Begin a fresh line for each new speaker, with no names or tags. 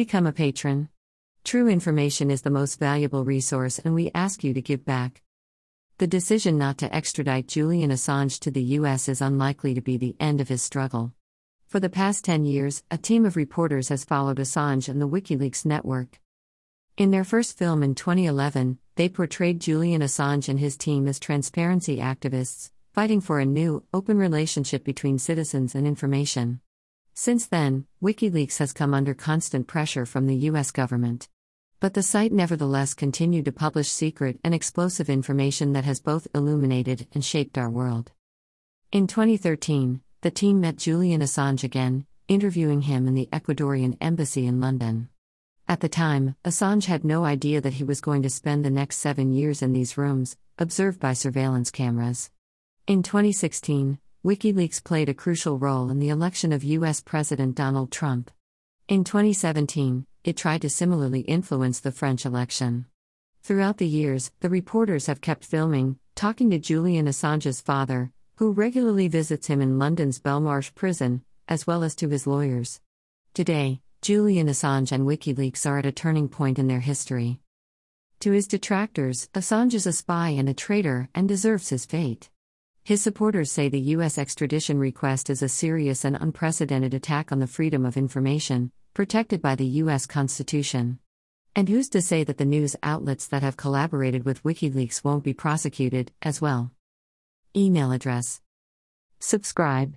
Become a patron. True information is the most valuable resource, and we ask you to give back. The decision not to extradite Julian Assange to the U.S. is unlikely to be the end of his struggle. For the past 10 years, a team of reporters has followed Assange and the WikiLeaks network. In their first film in 2011, they portrayed Julian Assange and his team as transparency activists, fighting for a new, open relationship between citizens and information. Since then, WikiLeaks has come under constant pressure from the US government. But the site nevertheless continued to publish secret and explosive information that has both illuminated and shaped our world. In 2013, the team met Julian Assange again, interviewing him in the Ecuadorian embassy in London. At the time, Assange had no idea that he was going to spend the next seven years in these rooms, observed by surveillance cameras. In 2016, WikiLeaks played a crucial role in the election of U.S. President Donald Trump. In 2017, it tried to similarly influence the French election. Throughout the years, the reporters have kept filming, talking to Julian Assange's father, who regularly visits him in London's Belmarsh prison, as well as to his lawyers. Today, Julian Assange and WikiLeaks are at a turning point in their history. To his detractors, Assange is a spy and a traitor and deserves his fate. His supporters say the U.S. extradition request is a serious and unprecedented attack on the freedom of information, protected by the U.S. Constitution. And who's to say that the news outlets that have collaborated with WikiLeaks won't be prosecuted, as well? Email address. Subscribe.